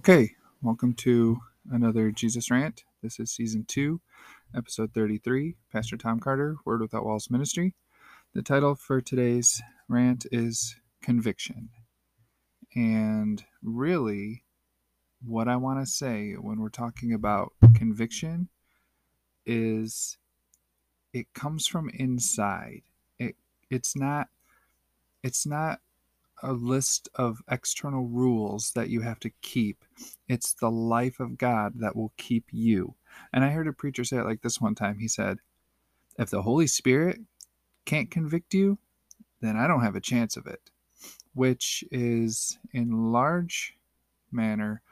Okay, welcome to another Jesus Rant. This is season two, episode 33. Pastor Tom Carter, Word Without Walls Ministry. The title for today's rant is Conviction. And really, what I want to say when we're talking about conviction is it comes from inside. It it's not it's not a list of external rules that you have to keep. It's the life of God that will keep you. And I heard a preacher say it like this one time. He said, If the Holy Spirit can't convict you, then I don't have a chance of it. Which is, in large manner,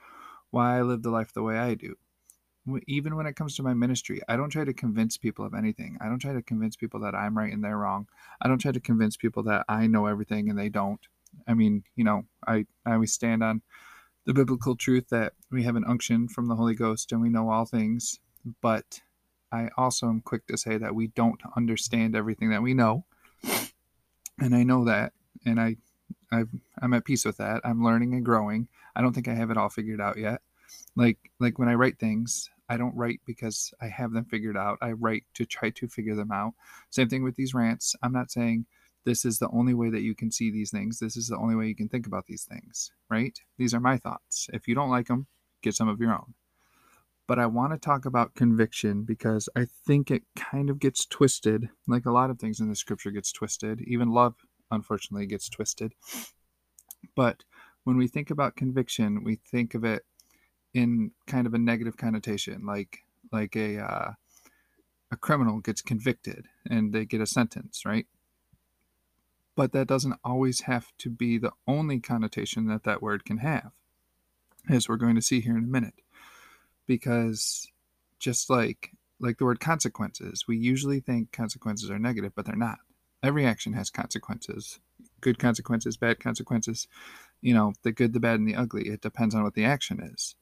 why I live the life the way I do. Even when it comes to my ministry, I don't try to convince people of anything. I don't try to convince people that I'm right and they're wrong. I don't try to convince people that I know everything and they don't. I mean, you know, I, I always stand on the biblical truth that we have an unction from the Holy Ghost and we know all things, but I also am quick to say that we don't understand everything that we know. And I know that, and I, i am at peace with that. I'm learning and growing. I don't think I have it all figured out yet. Like like when I write things, I don't write because I have them figured out. I write to try to figure them out. Same thing with these rants. I'm not saying this is the only way that you can see these things. This is the only way you can think about these things, right? These are my thoughts. If you don't like them, get some of your own. But I want to talk about conviction because I think it kind of gets twisted, like a lot of things in the scripture gets twisted. Even love, unfortunately, gets twisted. But when we think about conviction, we think of it in kind of a negative connotation, like like a uh, a criminal gets convicted and they get a sentence, right? But that doesn't always have to be the only connotation that that word can have, as we're going to see here in a minute. Because just like like the word consequences, we usually think consequences are negative, but they're not. Every action has consequences. Good consequences, bad consequences, you know, the good, the bad, and the ugly. It depends on what the action is.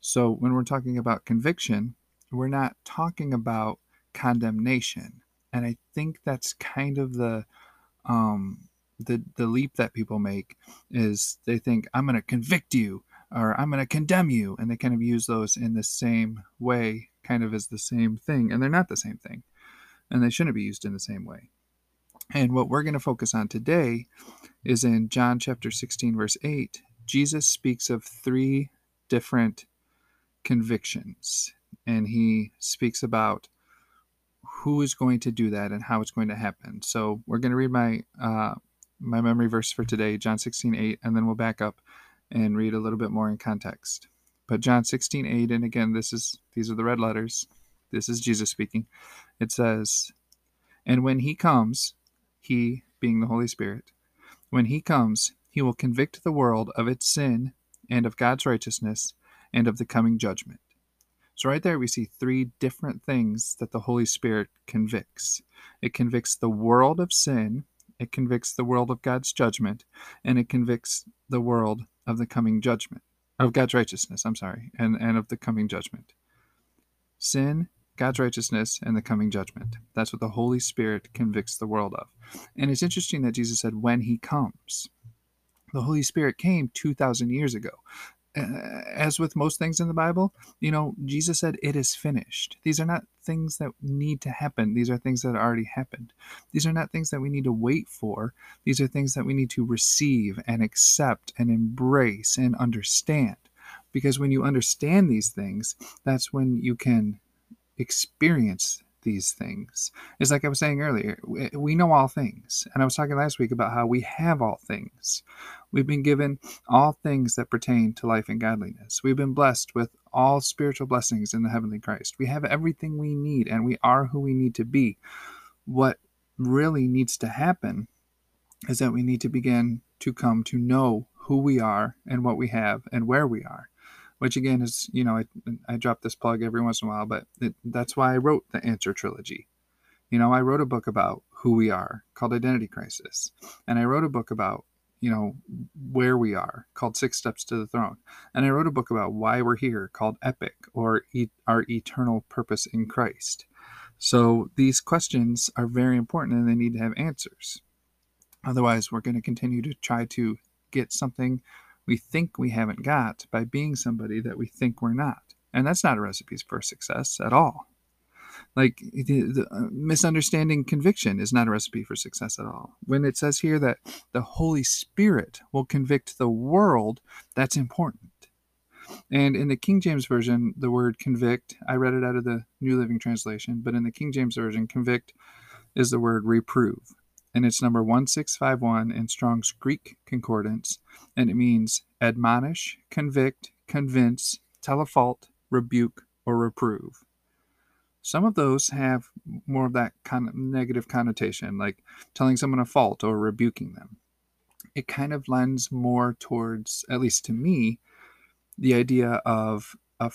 So when we're talking about conviction, we're not talking about condemnation. And I think that's kind of the um, the the leap that people make is they think I'm going to convict you or I'm going to condemn you, and they kind of use those in the same way, kind of as the same thing, and they're not the same thing, and they shouldn't be used in the same way. And what we're going to focus on today is in John chapter 16, verse 8. Jesus speaks of three different convictions, and he speaks about who is going to do that and how it's going to happen. So we're going to read my uh, my memory verse for today, John 16, 8, and then we'll back up and read a little bit more in context. But John 16, 8, and again, this is these are the red letters. This is Jesus speaking. It says, And when he comes, he being the Holy Spirit, when he comes, he will convict the world of its sin and of God's righteousness and of the coming judgment. So, right there, we see three different things that the Holy Spirit convicts it convicts the world of sin, it convicts the world of God's judgment, and it convicts the world of the coming judgment, of God's righteousness, I'm sorry, and, and of the coming judgment. Sin, God's righteousness, and the coming judgment. That's what the Holy Spirit convicts the world of. And it's interesting that Jesus said, when he comes. The Holy Spirit came 2,000 years ago Uh, as with most things in the Bible, you know, Jesus said, It is finished. These are not things that need to happen. These are things that already happened. These are not things that we need to wait for. These are things that we need to receive and accept and embrace and understand. Because when you understand these things, that's when you can experience these things. It's like I was saying earlier, we know all things. And I was talking last week about how we have all things. We've been given all things that pertain to life and godliness. We've been blessed with all spiritual blessings in the heavenly Christ. We have everything we need and we are who we need to be. What really needs to happen is that we need to begin to come to know who we are and what we have and where we are which again is you know I, I drop this plug every once in a while but it, that's why i wrote the answer trilogy. You know i wrote a book about who we are called identity crisis and i wrote a book about you know where we are called six steps to the throne and i wrote a book about why we're here called epic or e- our eternal purpose in christ. So these questions are very important and they need to have answers. Otherwise we're going to continue to try to get something we think we haven't got by being somebody that we think we're not. And that's not a recipe for success at all. Like the, the uh, misunderstanding conviction is not a recipe for success at all. When it says here that the Holy Spirit will convict the world, that's important. And in the King James Version, the word convict, I read it out of the New Living Translation, but in the King James Version, convict is the word reprove. And it's number 1651 in Strong's Greek Concordance. And it means admonish, convict, convince, tell a fault, rebuke, or reprove. Some of those have more of that kind of negative connotation, like telling someone a fault or rebuking them. It kind of lends more towards, at least to me, the idea of a,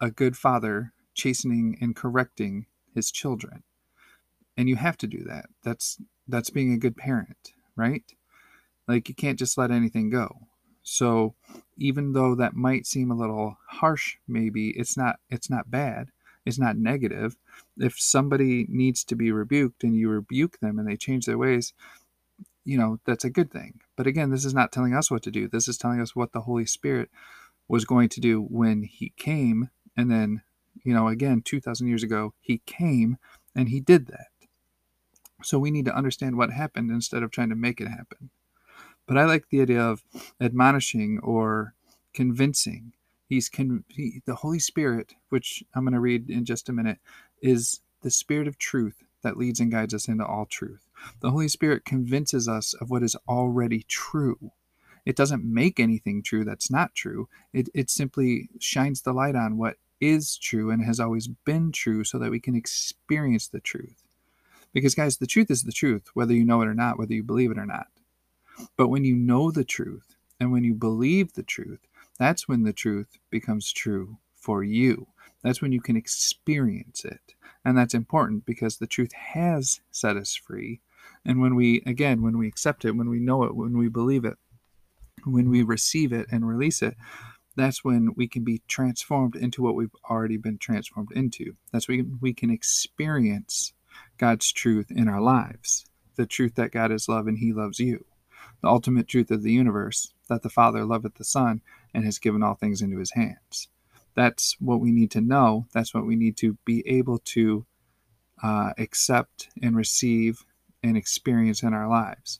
a good father chastening and correcting his children. And you have to do that. That's that's being a good parent, right? Like you can't just let anything go. So even though that might seem a little harsh maybe, it's not it's not bad. It's not negative. If somebody needs to be rebuked and you rebuke them and they change their ways, you know, that's a good thing. But again, this is not telling us what to do. This is telling us what the Holy Spirit was going to do when he came. And then, you know, again, 2,000 years ago, he came and he did that. So we need to understand what happened instead of trying to make it happen. But I like the idea of admonishing or convincing. He's con- he, the Holy Spirit, which I'm going to read in just a minute, is the Spirit of truth that leads and guides us into all truth. The Holy Spirit convinces us of what is already true. It doesn't make anything true that's not true. It, it simply shines the light on what is true and has always been true so that we can experience the truth. Because, guys, the truth is the truth, whether you know it or not, whether you believe it or not. But when you know the truth and when you believe the truth, that's when the truth becomes true for you. That's when you can experience it. And that's important because the truth has set us free. And when we, again, when we accept it, when we know it, when we believe it, when we receive it and release it, that's when we can be transformed into what we've already been transformed into. That's when we can experience God's truth in our lives the truth that God is love and He loves you, the ultimate truth of the universe that the Father loveth the Son and has given all things into His hands. That's what we need to know. That's what we need to be able to uh, accept and receive and experience in our lives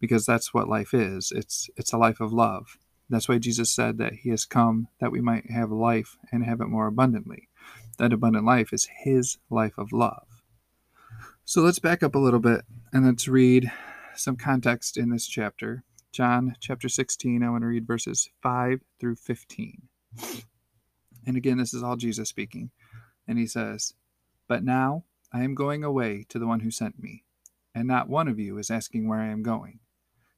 because that's what life is. It's it's a life of love. That's why Jesus said that he has come that we might have life and have it more abundantly. That abundant life is his life of love. So let's back up a little bit and let's read some context in this chapter. John chapter 16, I want to read verses 5 through 15. And again, this is all Jesus speaking. And he says, But now I am going away to the one who sent me, and not one of you is asking where I am going.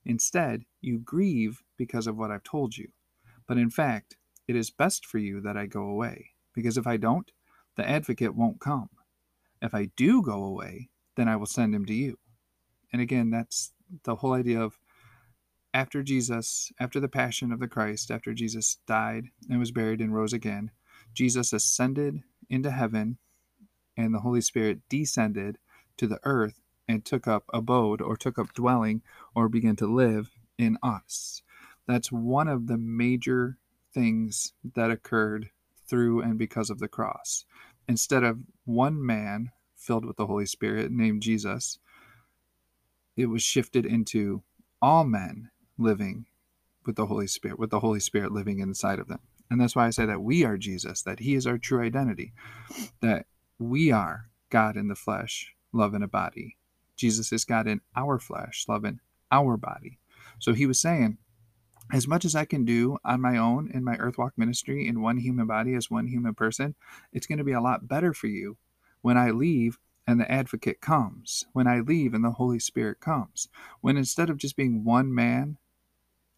Instead, you grieve because of what I've told you. But in fact, it is best for you that I go away, because if I don't, the advocate won't come. If I do go away, then I will send him to you. And again, that's the whole idea of after Jesus, after the passion of the Christ, after Jesus died and was buried and rose again, Jesus ascended into heaven and the Holy Spirit descended to the earth and took up abode or took up dwelling or began to live in us. That's one of the major things that occurred through and because of the cross. Instead of one man filled with the Holy Spirit named Jesus, it was shifted into all men living with the Holy Spirit, with the Holy Spirit living inside of them. And that's why I say that we are Jesus, that He is our true identity, that we are God in the flesh, love in a body, Jesus is God in our flesh, love in our body. So he was saying, as much as I can do on my own in my Earthwalk ministry in one human body as one human person, it's going to be a lot better for you when I leave and the advocate comes, when I leave and the Holy Spirit comes. When instead of just being one man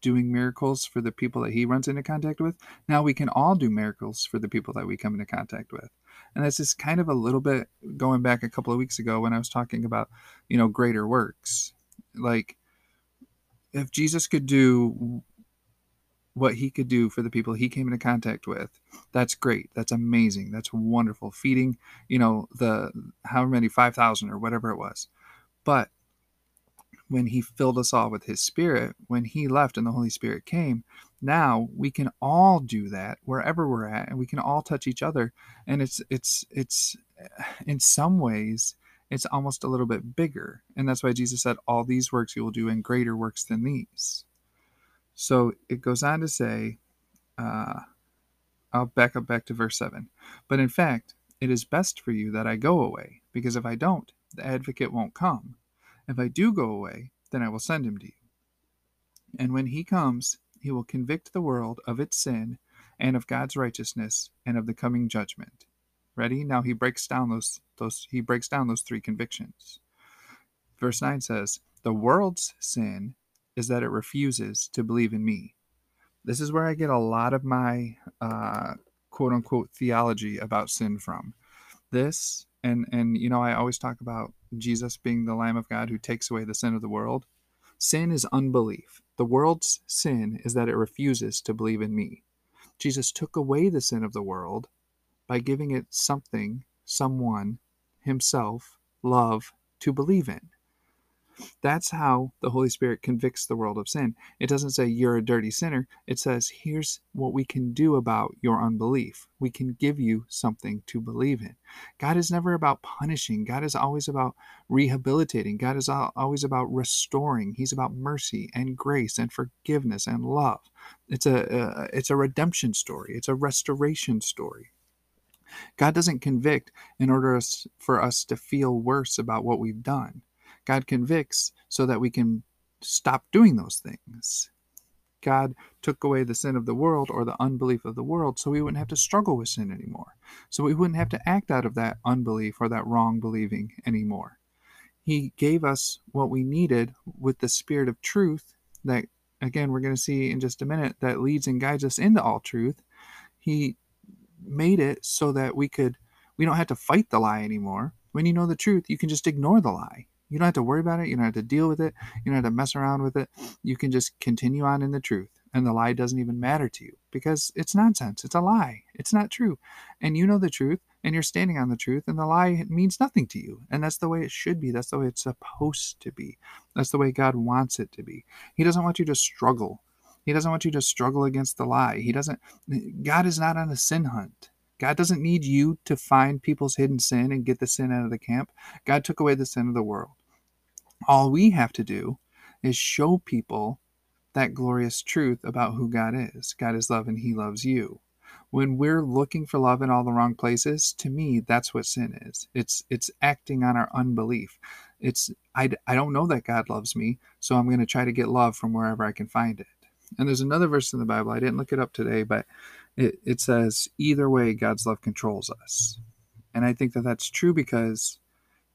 doing miracles for the people that he runs into contact with, now we can all do miracles for the people that we come into contact with. And that's just kind of a little bit going back a couple of weeks ago when I was talking about, you know, greater works. Like, if Jesus could do what he could do for the people he came into contact with. That's great. That's amazing. That's wonderful. Feeding you know the how many 5000 or whatever it was. But when he filled us all with his spirit, when he left and the Holy Spirit came, now we can all do that wherever we're at and we can all touch each other. And it's it's it's in some ways it's almost a little bit bigger. And that's why Jesus said all these works you will do and greater works than these. So it goes on to say uh I'll back up back to verse 7. But in fact, it is best for you that I go away, because if I don't, the advocate won't come. If I do go away, then I will send him to you. And when he comes, he will convict the world of its sin and of God's righteousness and of the coming judgment. Ready? Now he breaks down those those he breaks down those three convictions. Verse 9 says, "The world's sin is that it refuses to believe in me." This is where I get a lot of my uh, quote unquote theology about sin from. This and and you know I always talk about Jesus being the Lamb of God who takes away the sin of the world. Sin is unbelief. The world's sin is that it refuses to believe in me. Jesus took away the sin of the world by giving it something, someone, himself, love to believe in. That's how the Holy Spirit convicts the world of sin. It doesn't say you're a dirty sinner. It says here's what we can do about your unbelief. We can give you something to believe in. God is never about punishing. God is always about rehabilitating. God is always about restoring. He's about mercy and grace and forgiveness and love. It's a uh, it's a redemption story. It's a restoration story. God doesn't convict in order for us to feel worse about what we've done. God convicts so that we can stop doing those things. God took away the sin of the world or the unbelief of the world so we wouldn't have to struggle with sin anymore. So we wouldn't have to act out of that unbelief or that wrong believing anymore. He gave us what we needed with the spirit of truth that, again, we're going to see in just a minute, that leads and guides us into all truth. He made it so that we could, we don't have to fight the lie anymore. When you know the truth, you can just ignore the lie. You don't have to worry about it. You don't have to deal with it. You don't have to mess around with it. You can just continue on in the truth. And the lie doesn't even matter to you because it's nonsense. It's a lie. It's not true. And you know the truth and you're standing on the truth and the lie means nothing to you. And that's the way it should be. That's the way it's supposed to be. That's the way God wants it to be. He doesn't want you to struggle. He doesn't want you to struggle against the lie. He doesn't, God is not on a sin hunt. God doesn't need you to find people's hidden sin and get the sin out of the camp. God took away the sin of the world. All we have to do is show people that glorious truth about who God is. God is love and He loves you. When we're looking for love in all the wrong places, to me, that's what sin is. It's it's acting on our unbelief. It's I, I don't know that God loves me, so I'm going to try to get love from wherever I can find it. And there's another verse in the Bible. I didn't look it up today, but it, it says, either way, God's love controls us. And I think that that's true because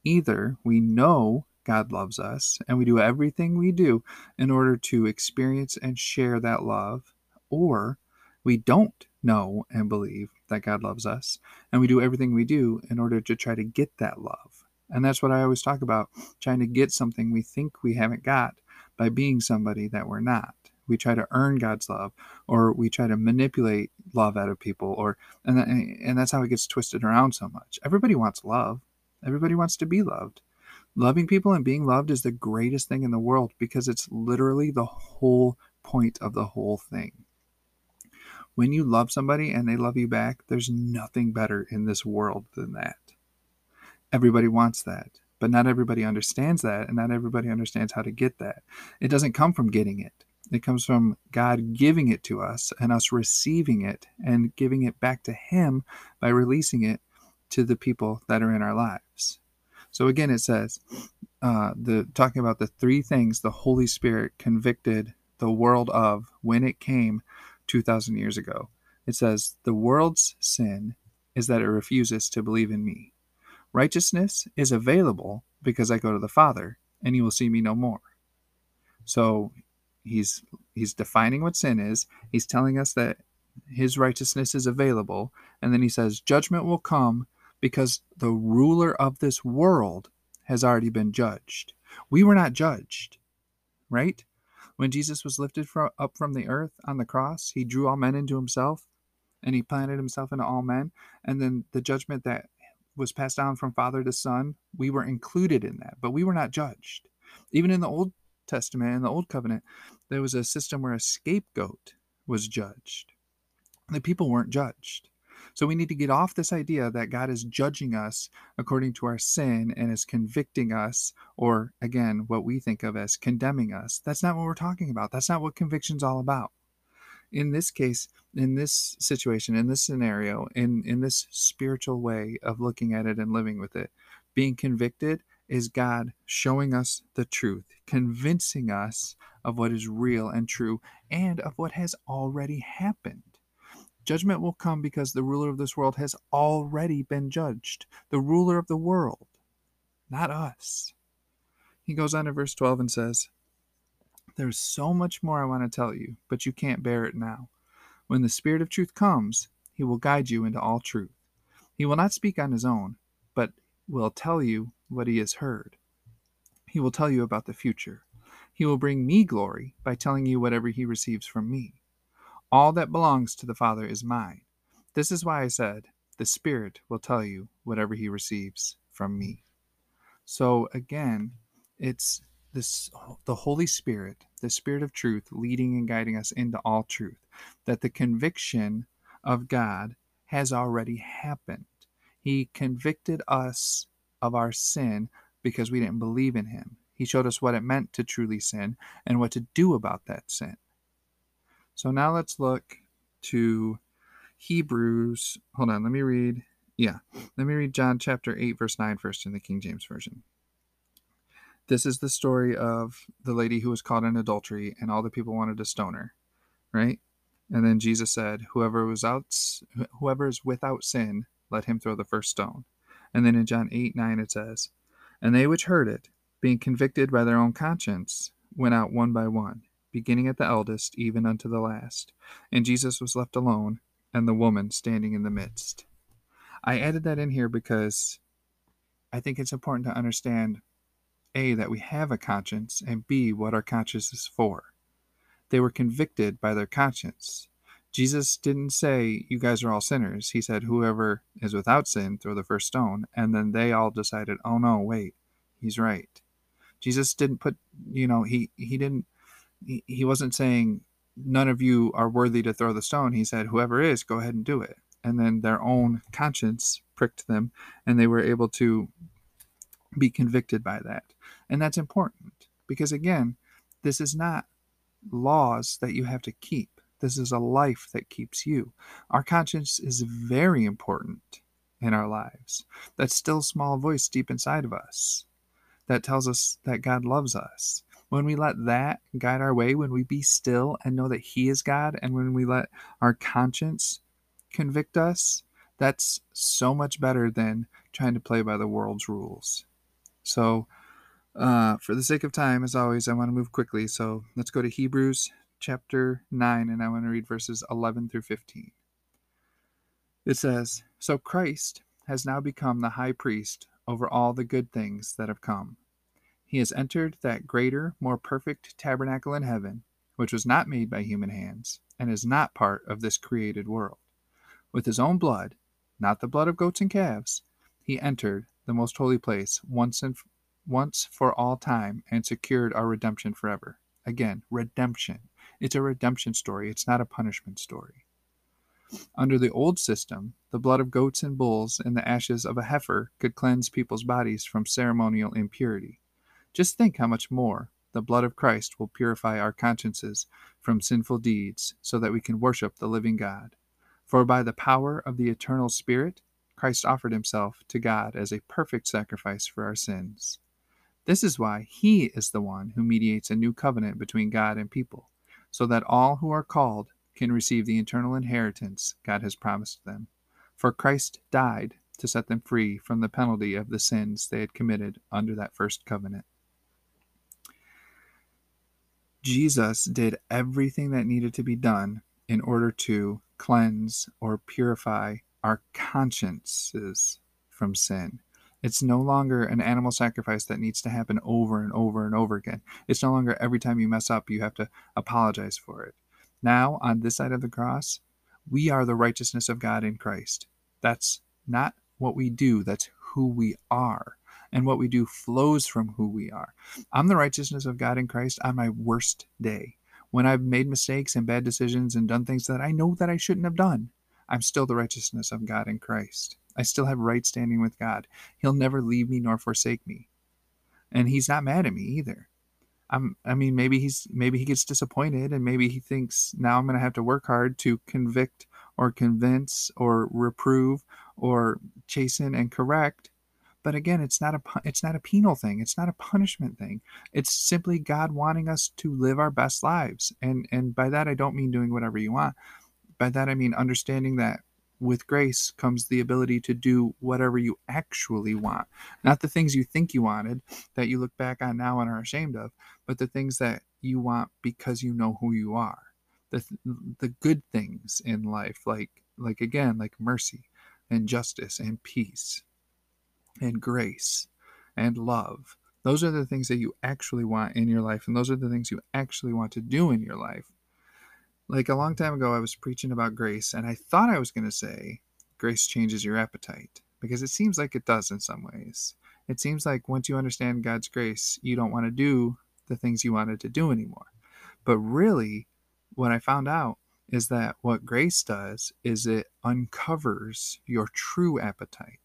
either we know God loves us and we do everything we do in order to experience and share that love, or we don't know and believe that God loves us and we do everything we do in order to try to get that love. And that's what I always talk about trying to get something we think we haven't got by being somebody that we're not we try to earn God's love or we try to manipulate love out of people or and and that's how it gets twisted around so much. Everybody wants love. Everybody wants to be loved. Loving people and being loved is the greatest thing in the world because it's literally the whole point of the whole thing. When you love somebody and they love you back, there's nothing better in this world than that. Everybody wants that, but not everybody understands that, and not everybody understands how to get that. It doesn't come from getting it. It comes from God giving it to us and us receiving it and giving it back to Him by releasing it to the people that are in our lives. So again, it says, uh, the talking about the three things the Holy Spirit convicted the world of when it came 2,000 years ago. It says, the world's sin is that it refuses to believe in me. Righteousness is available because I go to the Father, and you will see me no more. So he's he's defining what sin is he's telling us that his righteousness is available and then he says judgment will come because the ruler of this world has already been judged we were not judged right when jesus was lifted from, up from the earth on the cross he drew all men into himself and he planted himself into all men and then the judgment that was passed down from father to son we were included in that but we were not judged even in the old Testament and the Old Covenant, there was a system where a scapegoat was judged. The people weren't judged. So we need to get off this idea that God is judging us according to our sin and is convicting us, or again, what we think of as condemning us. That's not what we're talking about. That's not what conviction's all about. In this case, in this situation, in this scenario, in, in this spiritual way of looking at it and living with it, being convicted is God showing us the truth, convincing us of what is real and true, and of what has already happened. Judgment will come because the ruler of this world has already been judged. The ruler of the world, not us. He goes on to verse 12 and says, There's so much more I want to tell you, but you can't bear it now. When the Spirit of truth comes, he will guide you into all truth. He will not speak on his own, but will tell you what he has heard. He will tell you about the future. He will bring me glory by telling you whatever he receives from me. All that belongs to the Father is mine. This is why I said, The Spirit will tell you whatever he receives from me. So again, it's this the Holy Spirit, the Spirit of truth, leading and guiding us into all truth. That the conviction of God has already happened. He convicted us of our sin because we didn't believe in him. He showed us what it meant to truly sin and what to do about that sin. So now let's look to Hebrews. Hold on, let me read. Yeah, let me read John chapter 8, verse 9 first in the King James Version. This is the story of the lady who was caught in adultery, and all the people wanted to stone her, right? And then Jesus said, "Whoever was out, whoever is without sin, let him throw the first stone." And then in John 8, 9 it says, "And they which heard it, being convicted by their own conscience, went out one by one, beginning at the eldest, even unto the last. And Jesus was left alone, and the woman standing in the midst. I added that in here because I think it's important to understand A, that we have a conscience, and B, what our conscience is for. They were convicted by their conscience. Jesus didn't say, You guys are all sinners. He said, Whoever is without sin, throw the first stone. And then they all decided, Oh no, wait, he's right. Jesus didn't put, you know, he, he didn't he wasn't saying none of you are worthy to throw the stone. He said, whoever is, go ahead and do it. And then their own conscience pricked them, and they were able to be convicted by that. And that's important because, again, this is not laws that you have to keep. This is a life that keeps you. Our conscience is very important in our lives. That still small voice deep inside of us that tells us that God loves us when we let that guide our way, when we be still and know that He is God, and when we let our conscience convict us, that's so much better than trying to play by the world's rules. So, uh, for the sake of time, as always, I want to move quickly. So, let's go to Hebrews chapter 9, and I want to read verses 11 through 15. It says, So Christ has now become the high priest over all the good things that have come he has entered that greater, more perfect tabernacle in heaven, which was not made by human hands, and is not part of this created world. With his own blood, not the blood of goats and calves, he entered the most holy place once and once for all time and secured our redemption forever. Again, redemption. It's a redemption story, it's not a punishment story. Under the old system, the blood of goats and bulls and the ashes of a heifer could cleanse people's bodies from ceremonial impurity. Just think how much more the blood of Christ will purify our consciences from sinful deeds so that we can worship the living God. For by the power of the eternal Spirit, Christ offered himself to God as a perfect sacrifice for our sins. This is why he is the one who mediates a new covenant between God and people, so that all who are called can receive the eternal inheritance God has promised them. For Christ died to set them free from the penalty of the sins they had committed under that first covenant. Jesus did everything that needed to be done in order to cleanse or purify our consciences from sin. It's no longer an animal sacrifice that needs to happen over and over and over again. It's no longer every time you mess up, you have to apologize for it. Now, on this side of the cross, we are the righteousness of God in Christ. That's not what we do, that's who we are. And what we do flows from who we are. I'm the righteousness of God in Christ on my worst day. When I've made mistakes and bad decisions and done things that I know that I shouldn't have done, I'm still the righteousness of God in Christ. I still have right standing with God. He'll never leave me nor forsake me. And he's not mad at me either. I'm, I mean, maybe he's maybe he gets disappointed, and maybe he thinks now I'm going to have to work hard to convict or convince or reprove or chasten and correct. But again, it's not a it's not a penal thing. It's not a punishment thing. It's simply God wanting us to live our best lives, and and by that I don't mean doing whatever you want. By that I mean understanding that with grace comes the ability to do whatever you actually want. Not the things you think you wanted that you look back on now and are ashamed of, but the things that you want because you know who you are. The, the good things in life, like, like again, like mercy and justice and peace and grace and love. Those are the things that you actually want in your life, and those are the things you actually want to do in your life like a long time ago, I was preaching about grace, and I thought I was going to say, grace changes your appetite, because it seems like it does in some ways. It seems like once you understand God's grace, you don't want to do the things you wanted to do anymore. But really, what I found out is that what grace does is it uncovers your true appetite.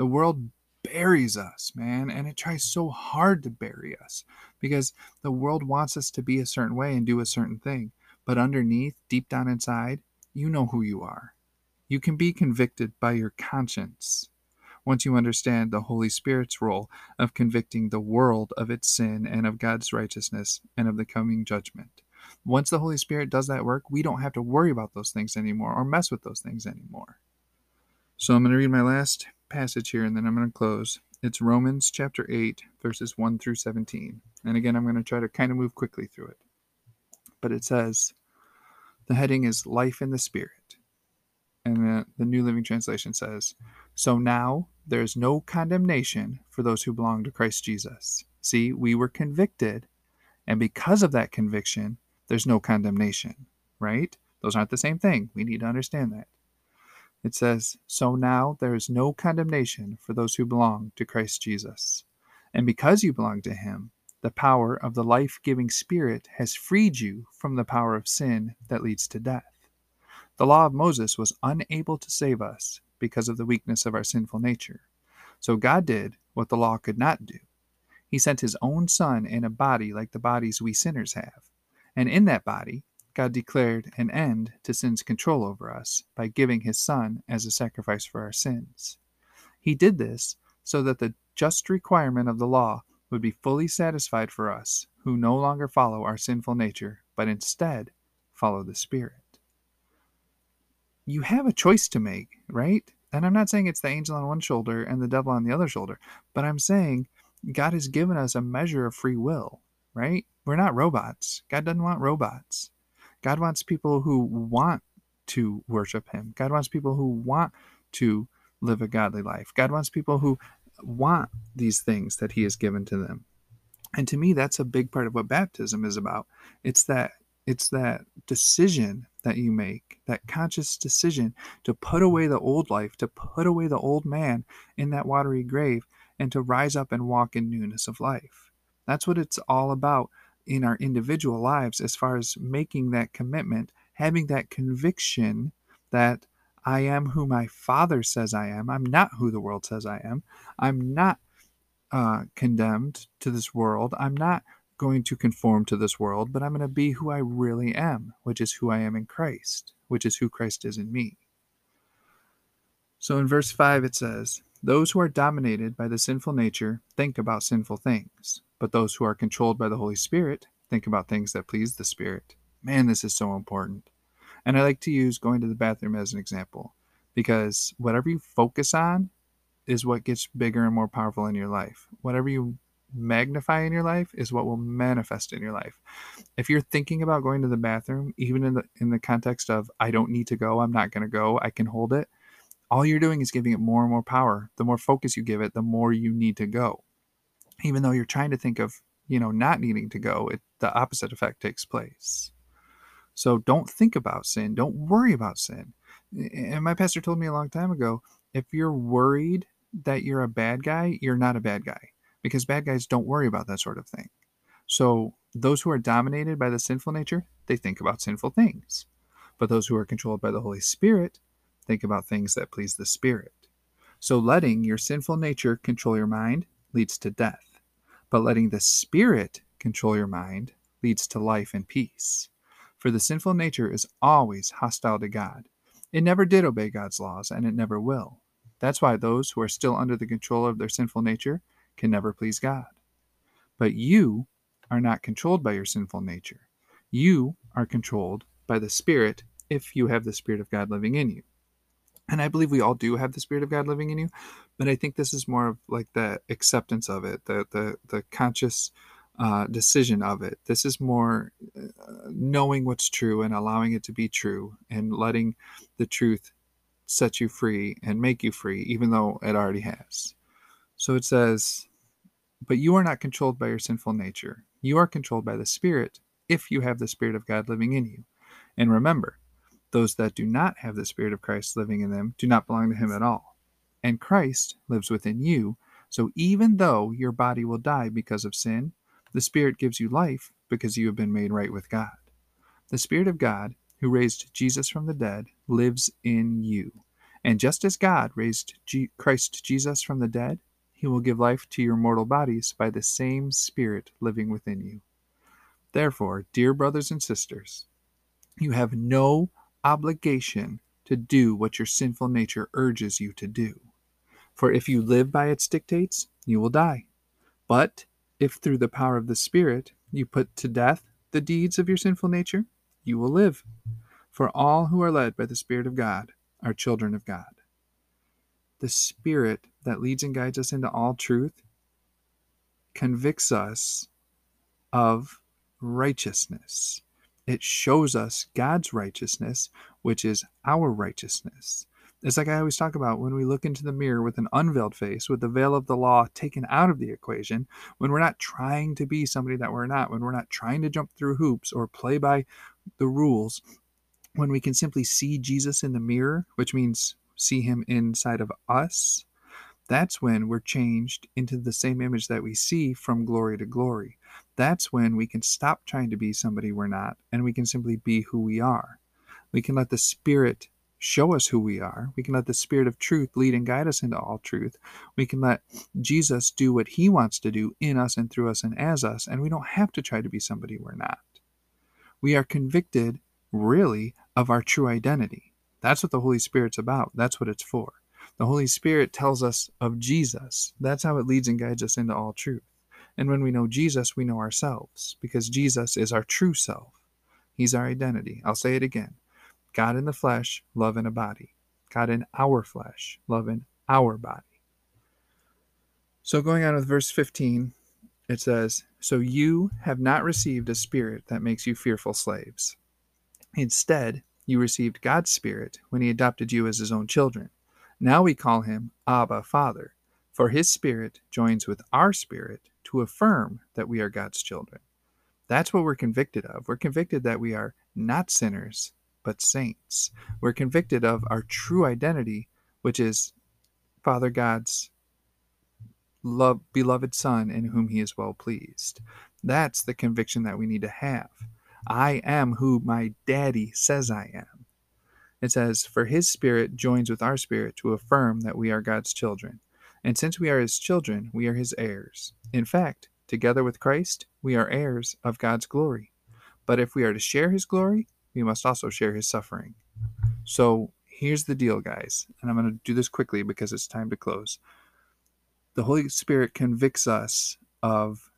The world buries us, man, and it tries so hard to bury us because the world wants us to be a certain way and do a certain thing. But underneath, deep down inside, you know who you are. You can be convicted by your conscience once you understand the Holy Spirit's role of convicting the world of its sin and of God's righteousness and of the coming judgment. Once the Holy Spirit does that work, we don't have to worry about those things anymore or mess with those things anymore. So I'm going to read my last passage here and then I'm going to close. It's Romans chapter 8, verses 1 through 17. And again, I'm going to try to kind of move quickly through it. But it says, the heading is Life in the Spirit. And the, the New Living Translation says, So now there is no condemnation for those who belong to Christ Jesus. See, we were convicted, and because of that conviction, there's no condemnation, right? Those aren't the same thing. We need to understand that. It says, So now there is no condemnation for those who belong to Christ Jesus. And because you belong to him, the power of the life giving Spirit has freed you from the power of sin that leads to death. The law of Moses was unable to save us because of the weakness of our sinful nature. So God did what the law could not do. He sent his own Son in a body like the bodies we sinners have. And in that body, God declared an end to sin's control over us by giving his Son as a sacrifice for our sins. He did this so that the just requirement of the law would be fully satisfied for us who no longer follow our sinful nature, but instead follow the Spirit. You have a choice to make, right? And I'm not saying it's the angel on one shoulder and the devil on the other shoulder, but I'm saying God has given us a measure of free will, right? We're not robots. God doesn't want robots. God wants people who want to worship Him. God wants people who want to live a godly life. God wants people who want these things that he has given to them. And to me that's a big part of what baptism is about. It's that it's that decision that you make, that conscious decision to put away the old life, to put away the old man in that watery grave and to rise up and walk in newness of life. That's what it's all about in our individual lives as far as making that commitment, having that conviction that I am who my Father says I am. I'm not who the world says I am. I'm not uh, condemned to this world. I'm not going to conform to this world, but I'm going to be who I really am, which is who I am in Christ, which is who Christ is in me. So in verse 5, it says, Those who are dominated by the sinful nature think about sinful things, but those who are controlled by the Holy Spirit think about things that please the Spirit. Man, this is so important. And I like to use going to the bathroom as an example because whatever you focus on is what gets bigger and more powerful in your life. Whatever you magnify in your life is what will manifest in your life. If you're thinking about going to the bathroom, even in the in the context of I don't need to go, I'm not going to go, I can hold it, all you're doing is giving it more and more power. The more focus you give it, the more you need to go. Even though you're trying to think of, you know, not needing to go, it, the opposite effect takes place. So don't think about sin. Don't worry about sin. And my pastor told me a long time ago if you're worried that you're a bad guy, you're not a bad guy because bad guys don't worry about that sort of thing. So, those who are dominated by the sinful nature, they think about sinful things. But those who are controlled by the Holy Spirit think about things that please the Spirit. So, letting your sinful nature control your mind leads to death, but letting the Spirit control your mind leads to life and peace. For the sinful nature is always hostile to God. It never did obey God's laws, and it never will. That's why those who are still under the control of their sinful nature can never please God. But you are not controlled by your sinful nature. You are controlled by the Spirit if you have the Spirit of God living in you. And I believe we all do have the Spirit of God living in you, but I think this is more of like the acceptance of it, the the the conscious uh, decision of it. This is more uh, knowing what's true and allowing it to be true and letting the truth set you free and make you free, even though it already has. So it says, But you are not controlled by your sinful nature. You are controlled by the Spirit if you have the Spirit of God living in you. And remember, those that do not have the Spirit of Christ living in them do not belong to Him at all. And Christ lives within you. So even though your body will die because of sin, the Spirit gives you life because you have been made right with God. The Spirit of God who raised Jesus from the dead, lives in you. And just as God raised G- Christ Jesus from the dead, he will give life to your mortal bodies by the same Spirit living within you. Therefore, dear brothers and sisters, you have no obligation to do what your sinful nature urges you to do. For if you live by its dictates, you will die. But if through the power of the Spirit you put to death the deeds of your sinful nature, you will live. For all who are led by the Spirit of God are children of God. The Spirit that leads and guides us into all truth convicts us of righteousness. It shows us God's righteousness, which is our righteousness. It's like I always talk about when we look into the mirror with an unveiled face, with the veil of the law taken out of the equation, when we're not trying to be somebody that we're not, when we're not trying to jump through hoops or play by the rules, when we can simply see Jesus in the mirror, which means see him inside of us, that's when we're changed into the same image that we see from glory to glory. That's when we can stop trying to be somebody we're not and we can simply be who we are. We can let the Spirit show us who we are. We can let the Spirit of truth lead and guide us into all truth. We can let Jesus do what he wants to do in us and through us and as us, and we don't have to try to be somebody we're not. We are convicted, really, of our true identity. That's what the Holy Spirit's about. That's what it's for. The Holy Spirit tells us of Jesus. That's how it leads and guides us into all truth. And when we know Jesus, we know ourselves, because Jesus is our true self. He's our identity. I'll say it again God in the flesh, love in a body. God in our flesh, love in our body. So going on with verse 15, it says, So you have not received a spirit that makes you fearful slaves. Instead, you received God's Spirit when He adopted you as His own children. Now we call Him Abba, Father, for His Spirit joins with our spirit to affirm that we are God's children. That's what we're convicted of. We're convicted that we are not sinners, but saints. We're convicted of our true identity, which is Father God's love, beloved Son in whom He is well pleased. That's the conviction that we need to have. I am who my daddy says I am. It says, For his spirit joins with our spirit to affirm that we are God's children. And since we are his children, we are his heirs. In fact, together with Christ, we are heirs of God's glory. But if we are to share his glory, we must also share his suffering. So here's the deal, guys. And I'm going to do this quickly because it's time to close. The Holy Spirit convicts us of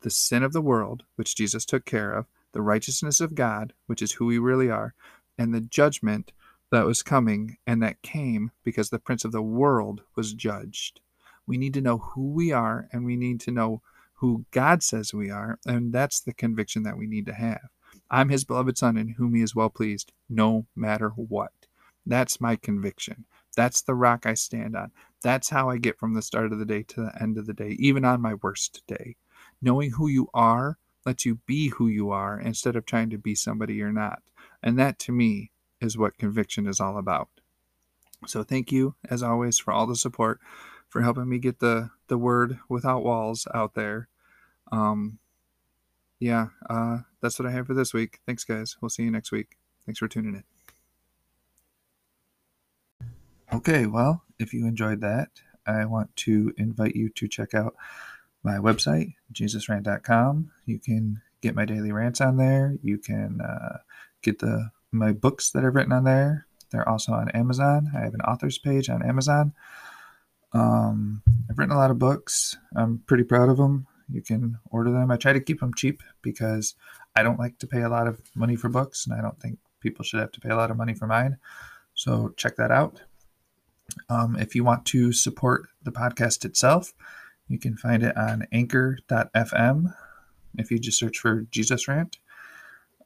the sin of the world, which Jesus took care of, the righteousness of God, which is who we really are, and the judgment that was coming and that came because the prince of the world was judged. We need to know who we are and we need to know who God says we are, and that's the conviction that we need to have. I'm his beloved son in whom he is well pleased, no matter what. That's my conviction. That's the rock I stand on. That's how I get from the start of the day to the end of the day, even on my worst day. Knowing who you are lets you be who you are instead of trying to be somebody you're not. And that to me is what conviction is all about. So thank you, as always, for all the support, for helping me get the the word without walls out there. Um, yeah, uh, that's what I have for this week. Thanks, guys. We'll see you next week. Thanks for tuning in. Okay, well, if you enjoyed that, I want to invite you to check out my website, jesusrant.com. You can get my daily rants on there. You can uh, get the my books that I've written on there. They're also on Amazon. I have an author's page on Amazon. Um, I've written a lot of books. I'm pretty proud of them. You can order them. I try to keep them cheap because I don't like to pay a lot of money for books, and I don't think people should have to pay a lot of money for mine. So check that out. Um, if you want to support the podcast itself, you can find it on anchor.fm. If you just search for Jesus Rant,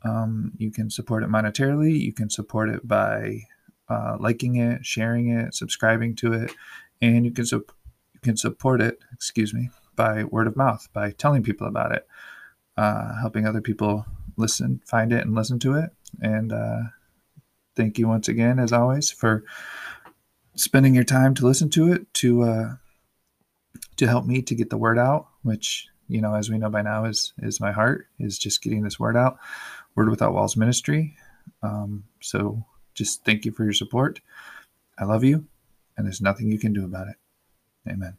um, you can support it monetarily. You can support it by uh, liking it, sharing it, subscribing to it, and you can su- you can support it. Excuse me, by word of mouth, by telling people about it, uh, helping other people listen, find it, and listen to it. And uh, thank you once again, as always, for spending your time to listen to it to uh, to help me to get the word out, which you know, as we know by now, is is my heart is just getting this word out. Word Without Walls Ministry. Um, so just thank you for your support. I love you, and there's nothing you can do about it. Amen.